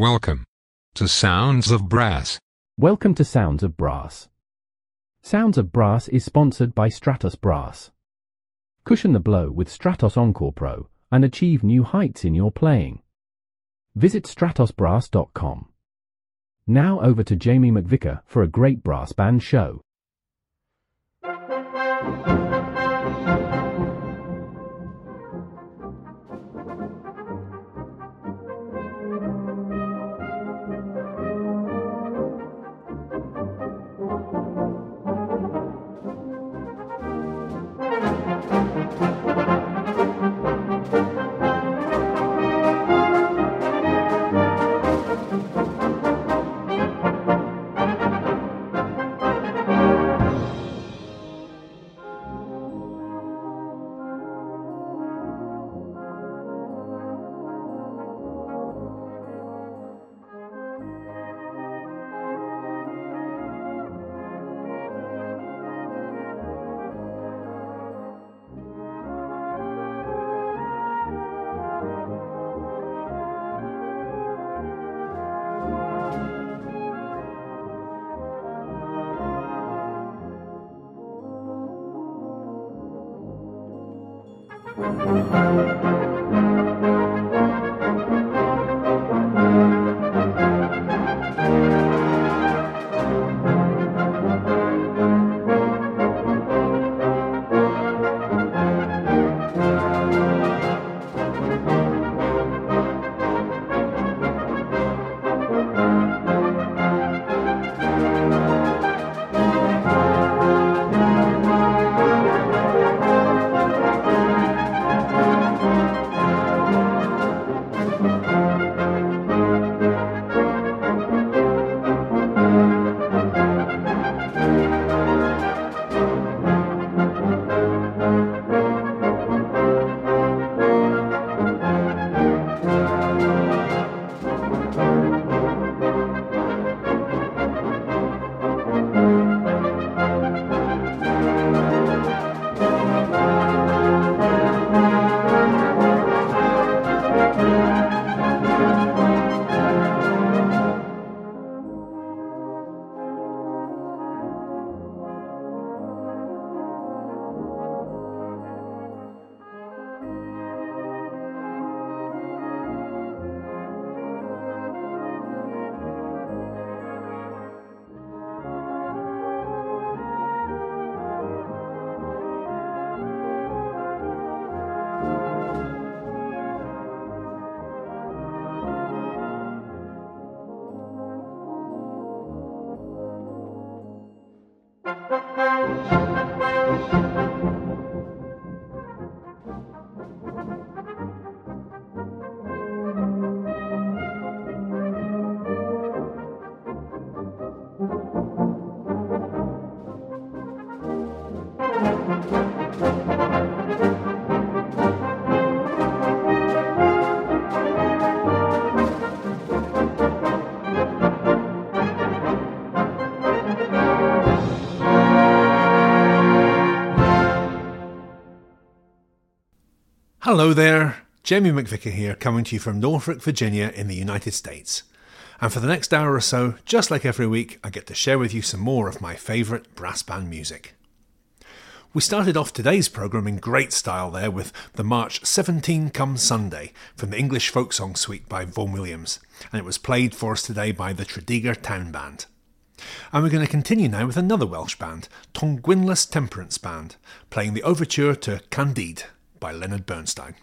Welcome to Sounds of Brass. Welcome to Sounds of Brass. Sounds of Brass is sponsored by Stratos Brass. Cushion the blow with Stratos Encore Pro and achieve new heights in your playing. Visit stratosbrass.com. Now over to Jamie McVicar for a great brass band show. Hello there, Jamie McVicar here, coming to you from Norfolk, Virginia, in the United States. And for the next hour or so, just like every week, I get to share with you some more of my favourite brass band music. We started off today's programme in great style there with the march 17 Come Sunday from the English folk song suite by Vaughan Williams, and it was played for us today by the Tredegar Town Band. And we're going to continue now with another Welsh band, Tongwynlais Temperance Band, playing the overture to Candide by Leonard Bernstein.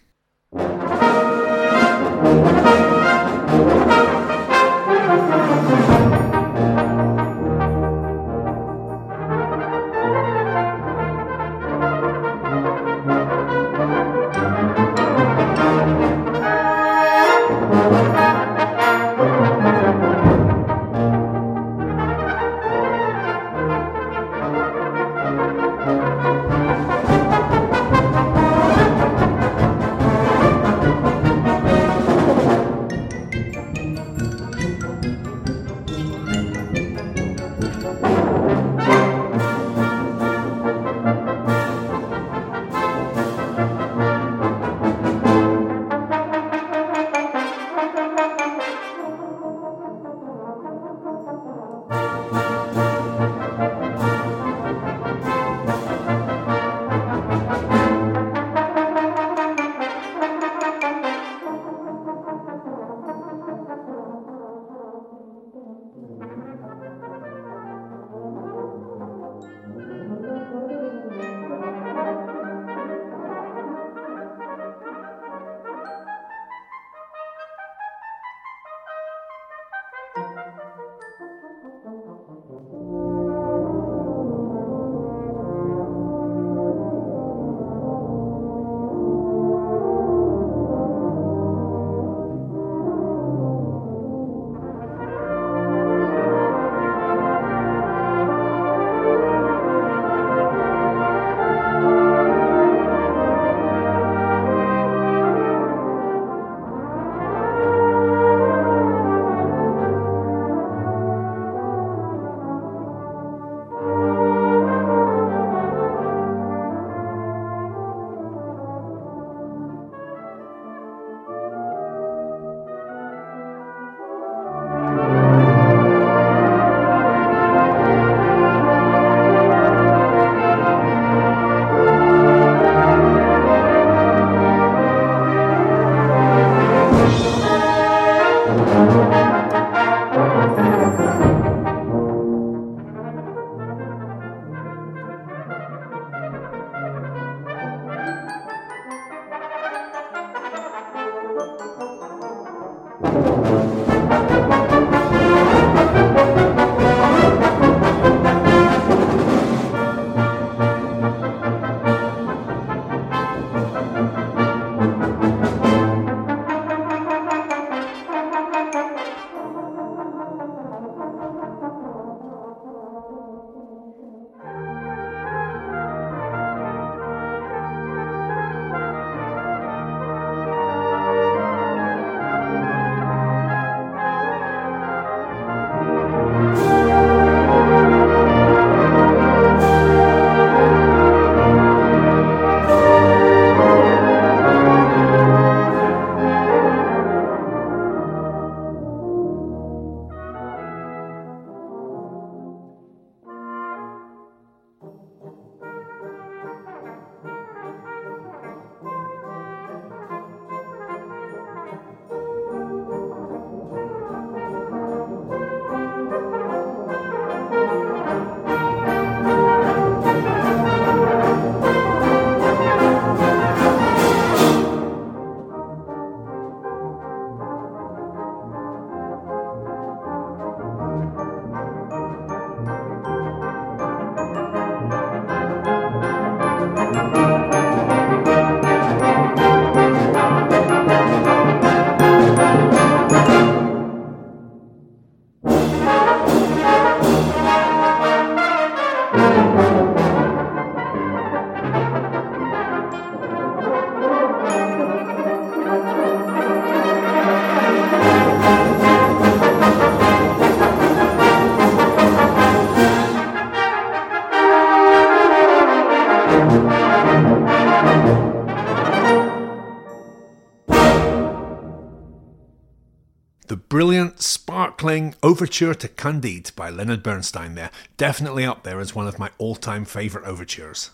Playing Overture to Candide by Leonard Bernstein there, definitely up there as one of my all time favourite overtures.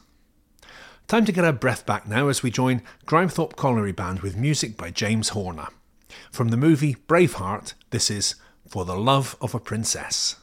Time to get our breath back now as we join Grimethorpe Colliery Band with music by James Horner. From the movie Braveheart, this is For the Love of a Princess.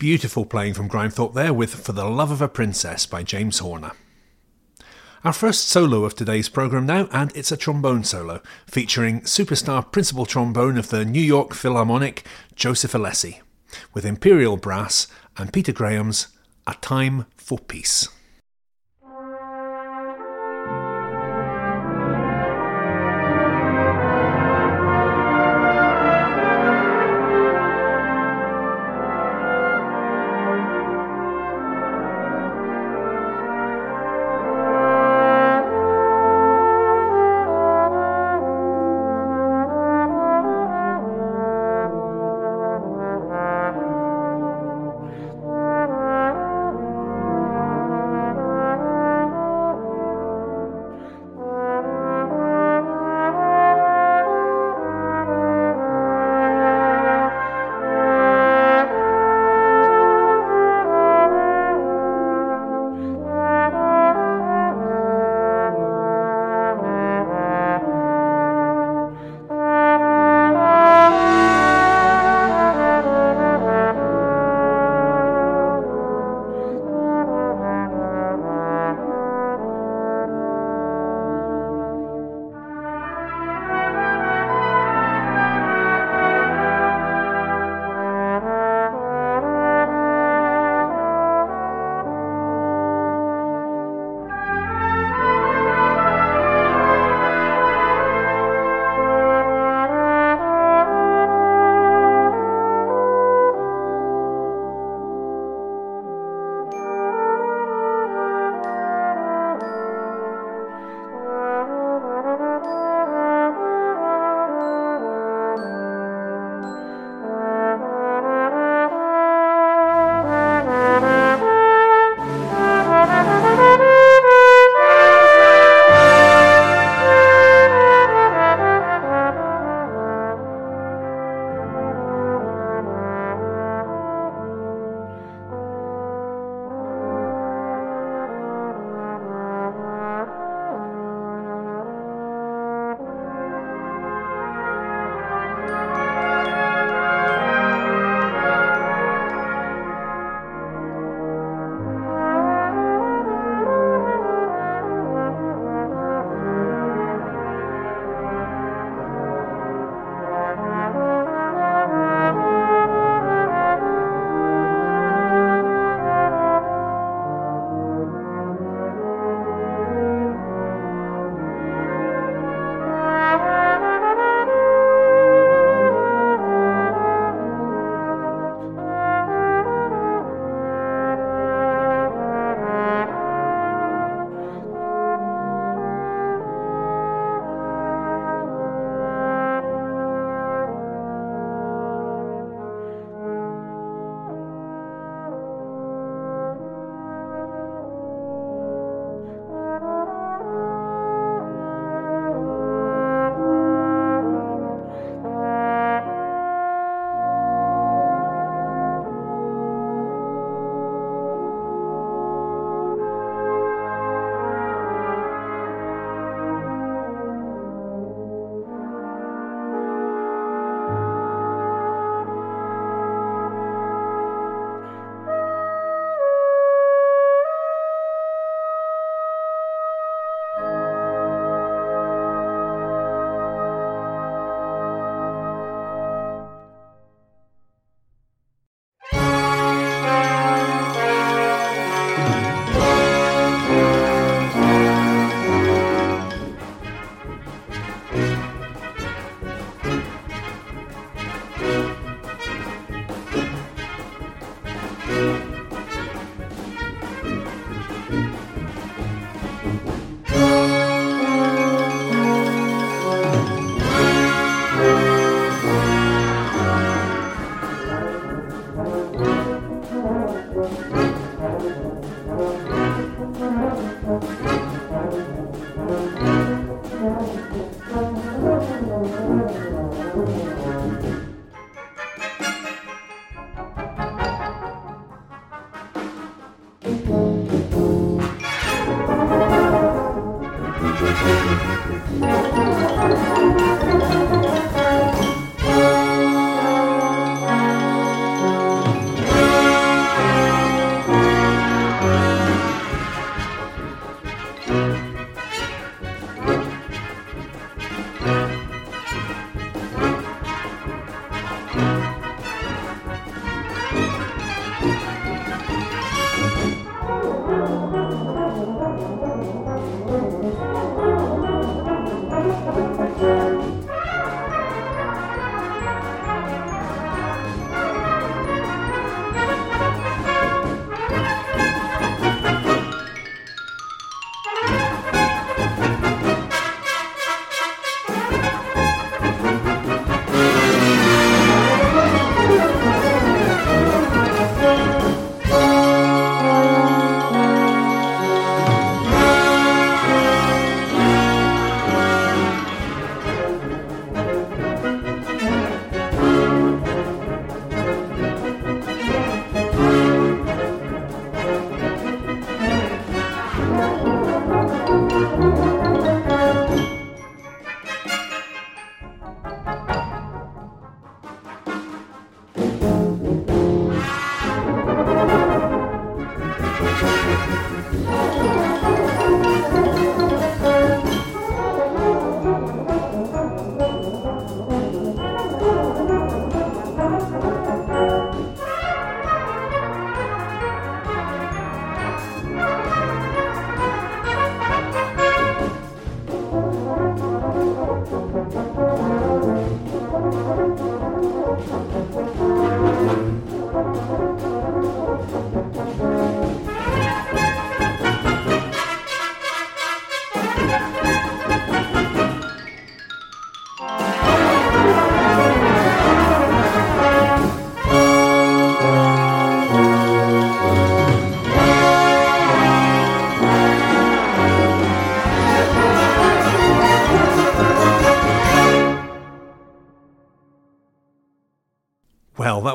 Beautiful playing from Grimethorpe there with For the Love of a Princess by James Horner. Our first solo of today's programme now, and it's a trombone solo featuring superstar principal trombone of the New York Philharmonic, Joseph Alessi, with Imperial Brass and Peter Graham's A Time for Peace.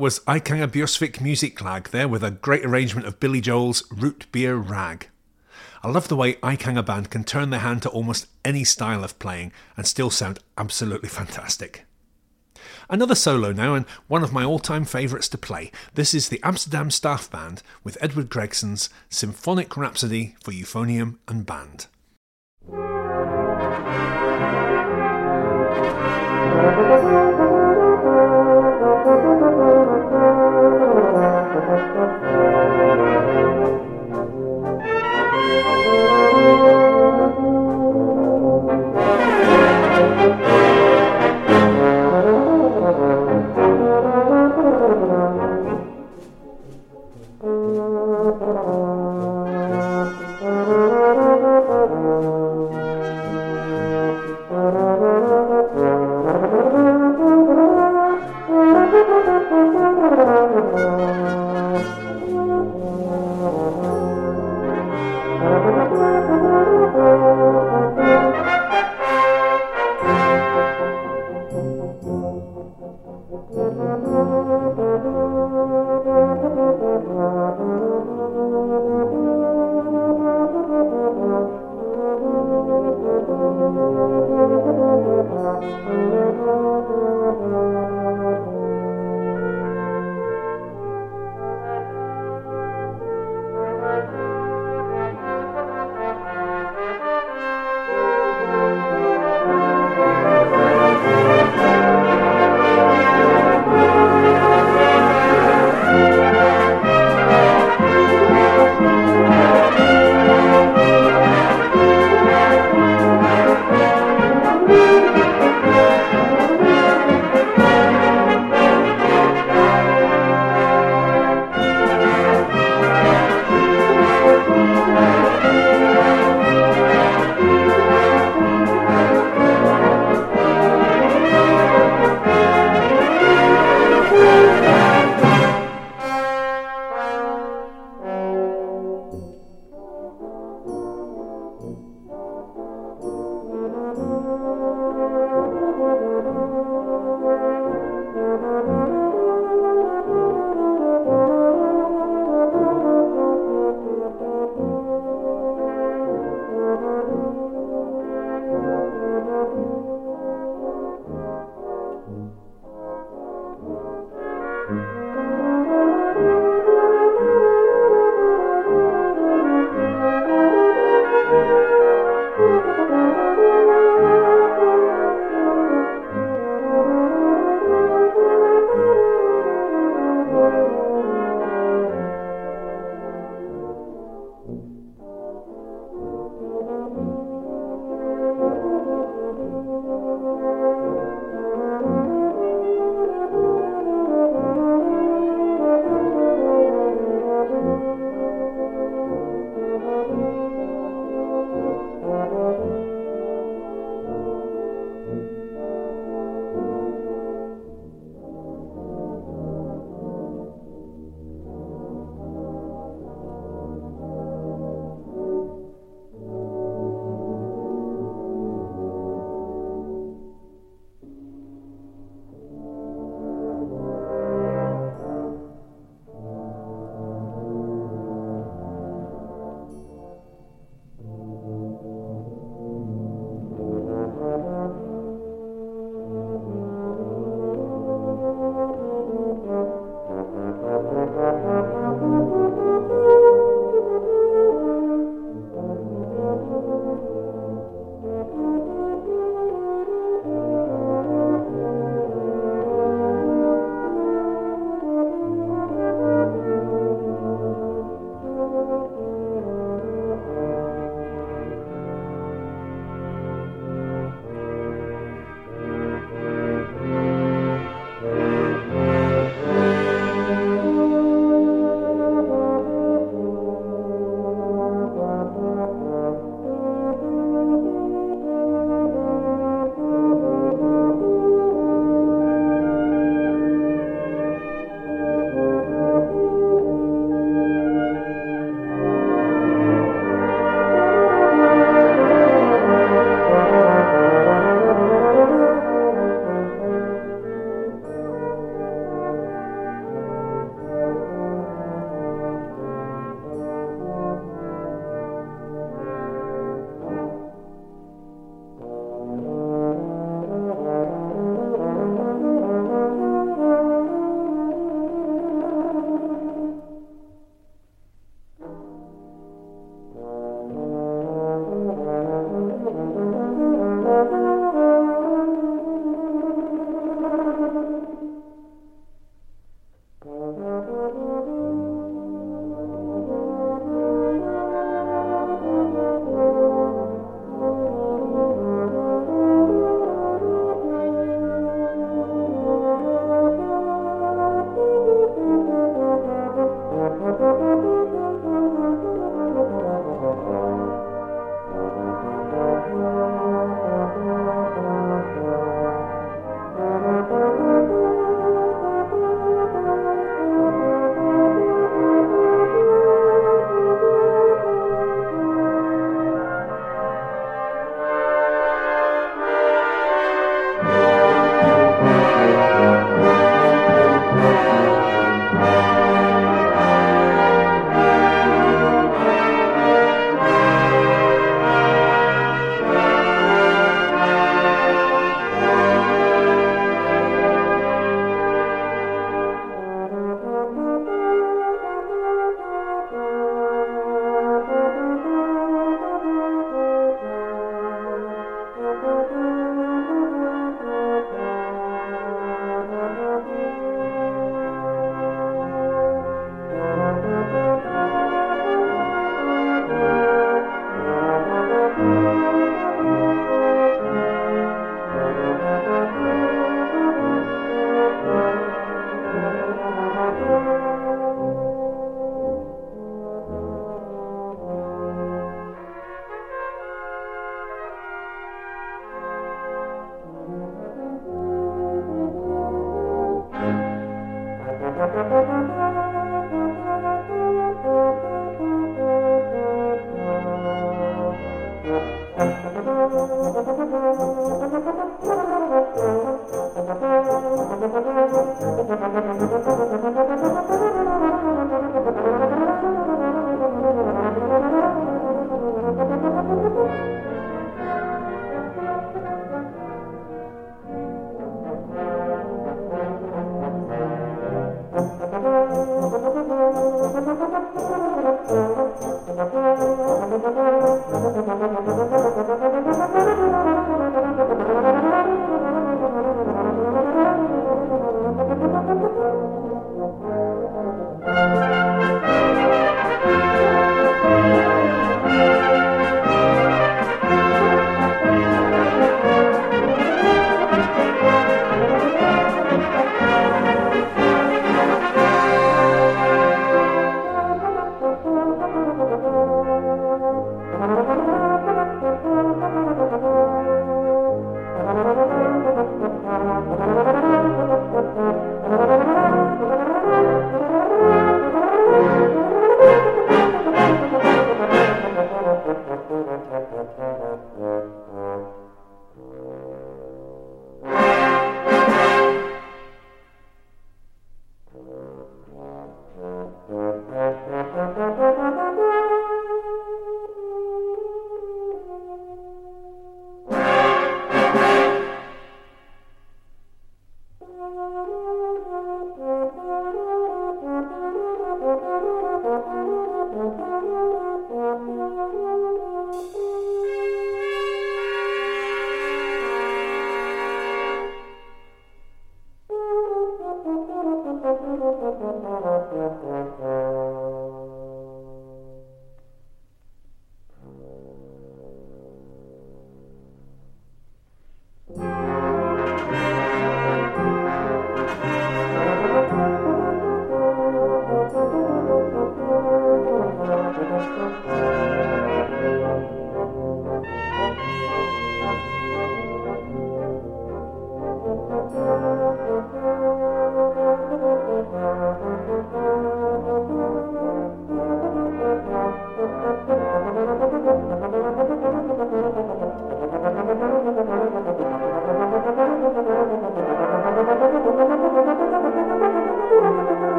was Eikanger Music Musiklag there with a great arrangement of Billy Joel's Root Beer Rag. I love the way Eikanger Band can turn their hand to almost any style of playing and still sound absolutely fantastic. Another solo now, and one of my all time favourites to play. This is the Amsterdam Staff Band with Edward Gregson's Symphonic Rhapsody for Euphonium and Band.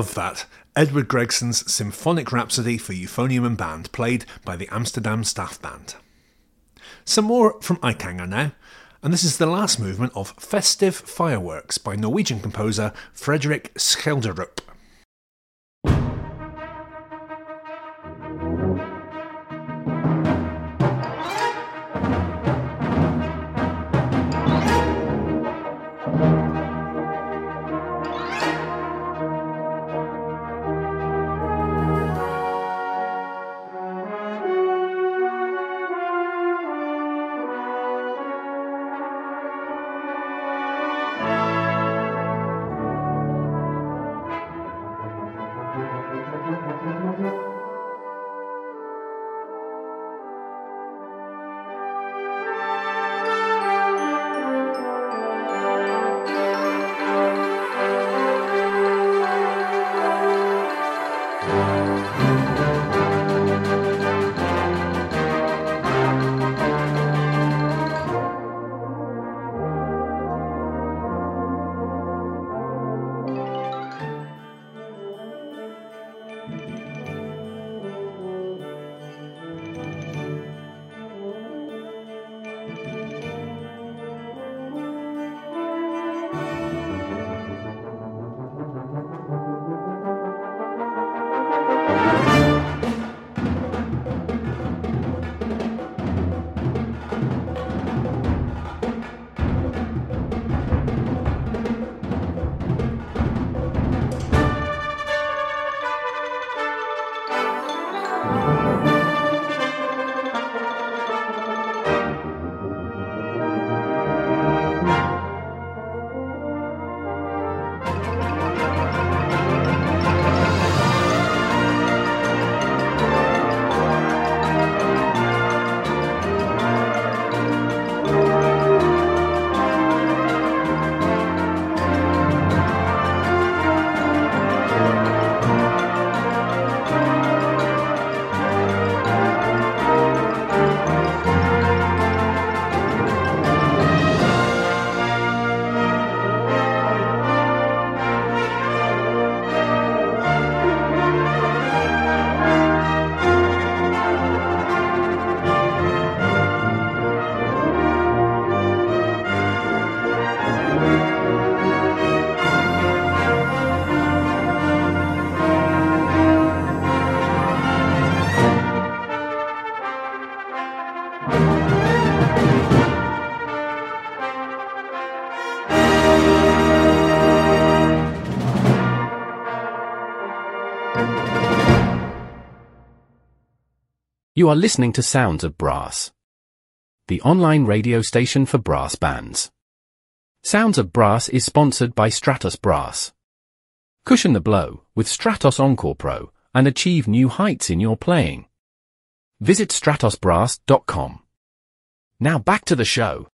Love that. Edward Gregson's Symphonic Rhapsody for Euphonium and Band, played by the Amsterdam Staff Band. Some more from Eikanger now, and this is the last movement of Festive Fireworks by Norwegian composer Fredrik Skjelderup. You are listening to Sounds of Brass, the online radio station for brass bands. Sounds of Brass is sponsored by Stratos Brass. Cushion the blow with Stratos Encore Pro and achieve new heights in your playing. Visit stratosbrass.com. Now back to the show.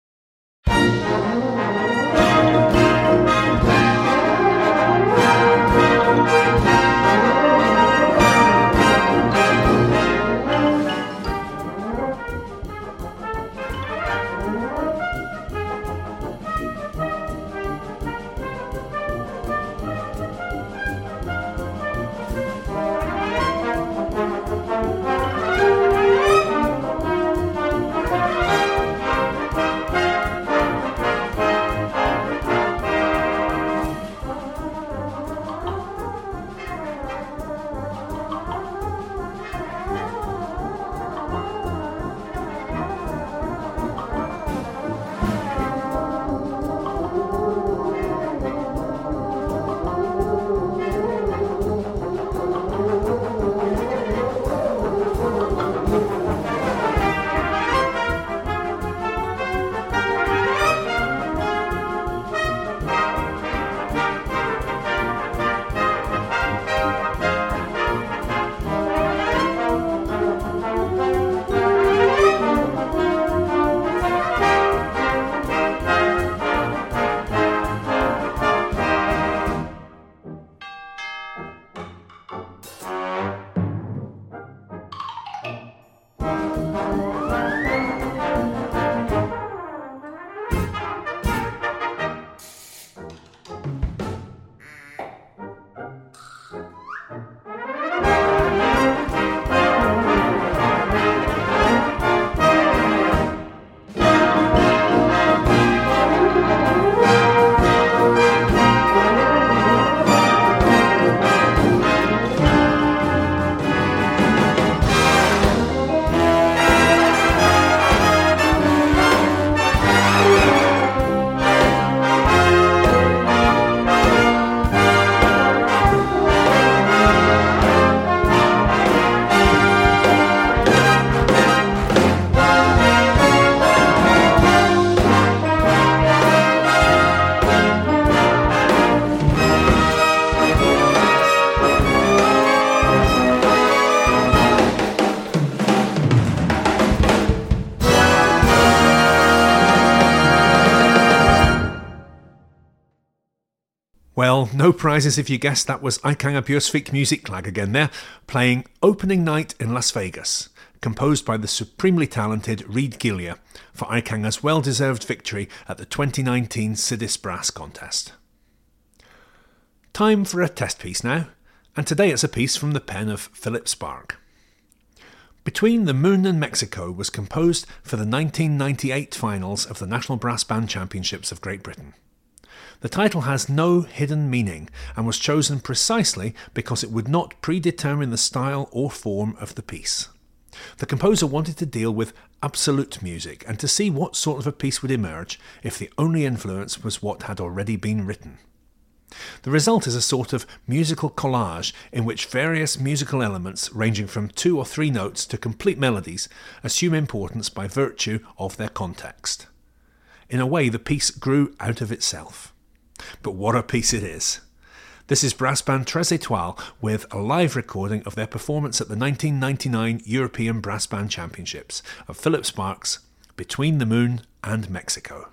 No prizes if you guessed that was Eikanger Bjørsvik Musikklag again there, playing Opening Night in Las Vegas, composed by the supremely talented Reid Gilje for Eikanger's well deserved victory at the 2019 Siddis Brass Contest. Time for a test piece now, and today it's a piece from the pen of Philip Sparke. Between the Moon and Mexico was composed for the 1998 finals of the National Brass Band Championships of Great Britain. The title has no hidden meaning and was chosen precisely because it would not predetermine the style or form of the piece. The composer wanted to deal with absolute music and to see what sort of a piece would emerge if the only influence was what had already been written. The result is a sort of musical collage in which various musical elements, ranging from two or three notes to complete melodies, assume importance by virtue of their context. In a way, the piece grew out of itself. But what a piece it is! This is brass band Treize Etoiles with a live recording of their performance at the 1999 European Brass Band Championships of Philip Sparke's, Between the Moon and Mexico.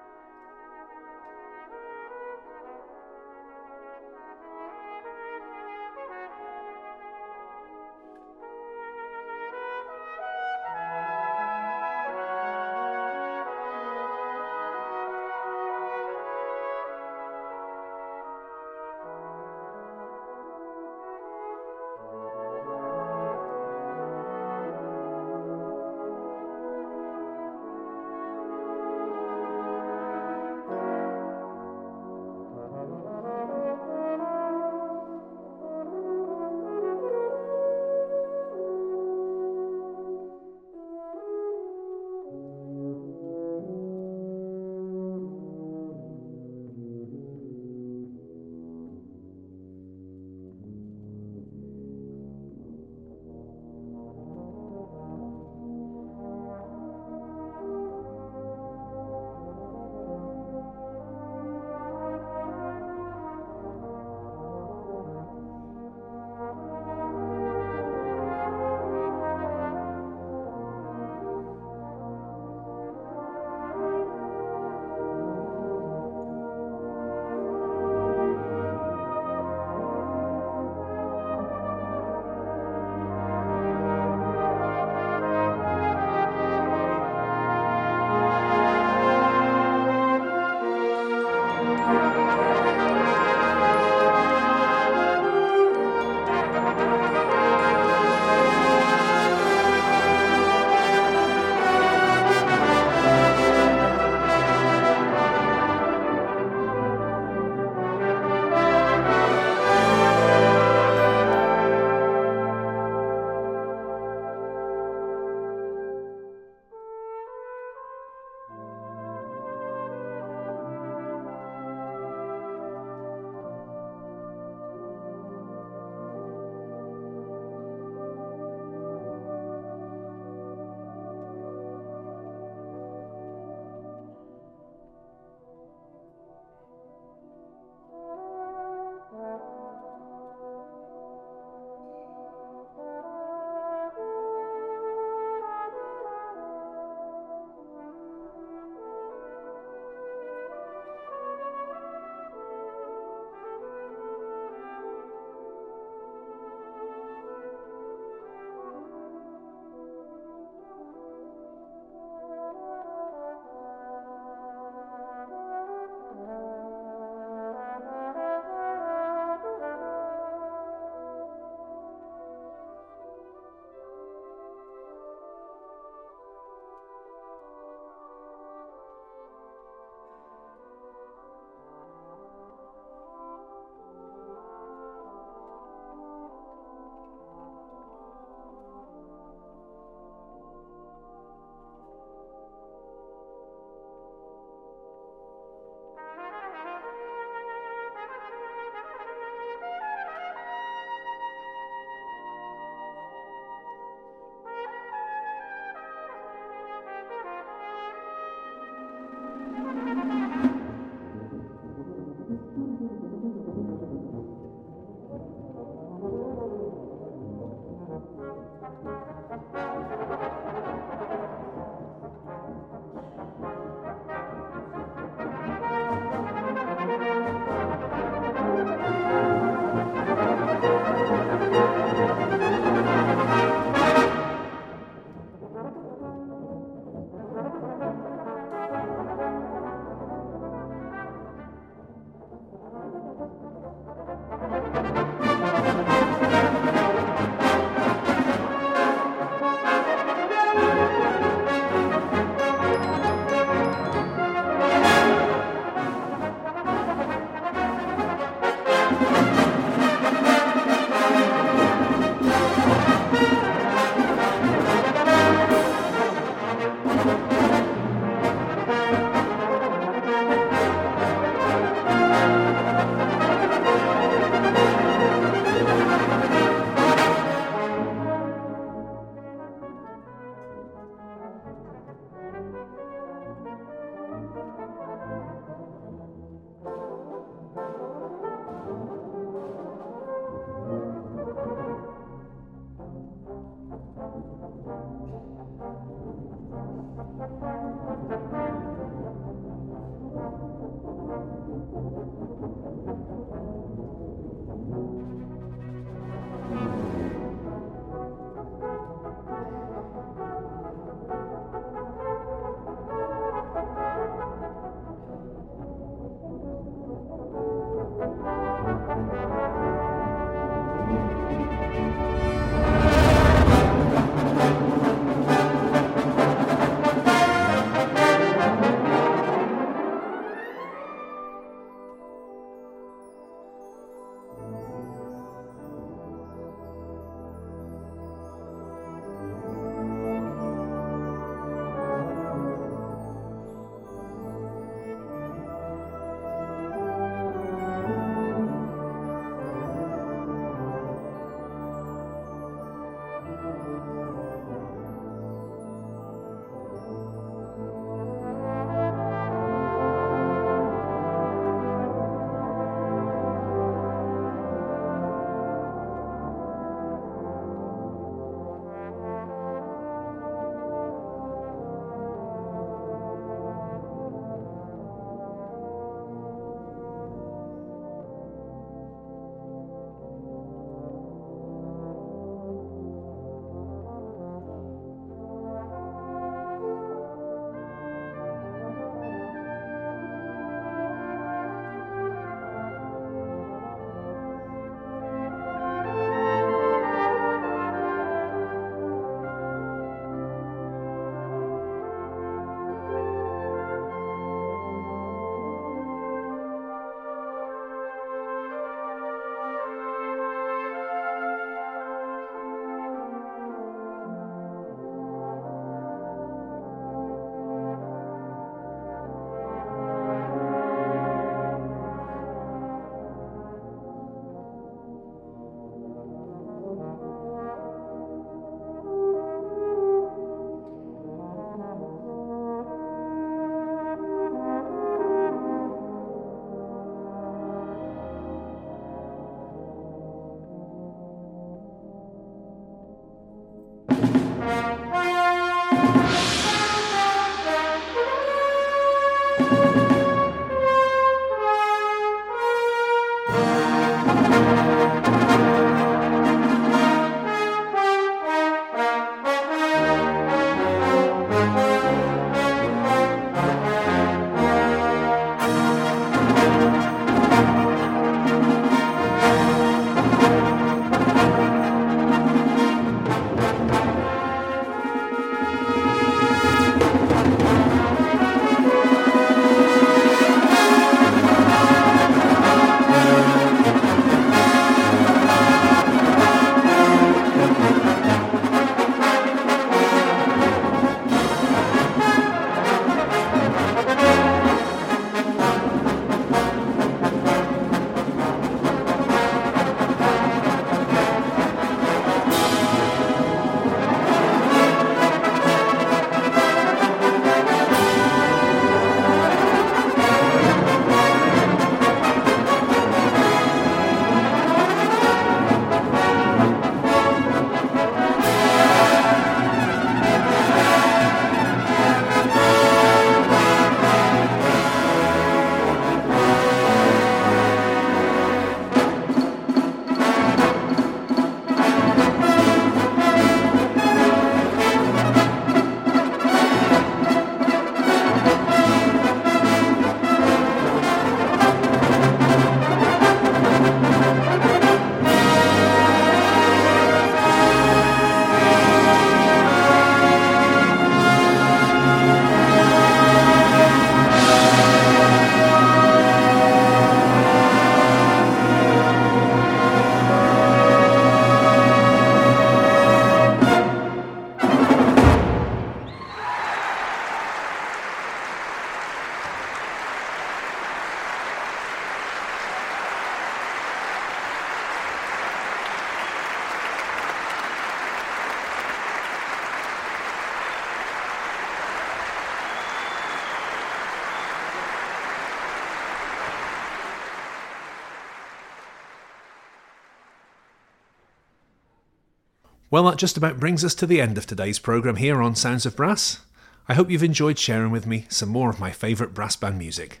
Well, that just about brings us to the end of today's programme here on Sounds of Brass. I hope you've enjoyed sharing with me some more of my favourite brass band music.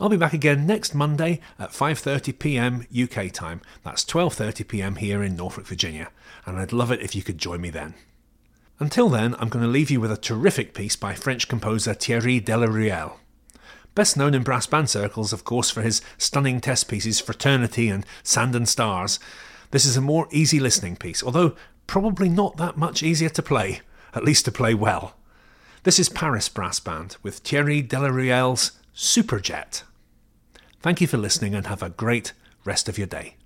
I'll be back again next Monday at 5:30 p.m. UK time. That's 12:30 p.m. here in Norfolk, Virginia, and I'd love it if you could join me then. Until then, I'm going to leave you with a terrific piece by French composer Thierry Delaruelle. Best known in brass band circles, of course, for his stunning test pieces Fraternity and Sand and Stars, this is a more easy listening piece, although probably not that much easier to play, at least to play well. This is Paris Brass Band with Thierry Delaruelle's Superjet. Thank you for listening and have a great rest of your day.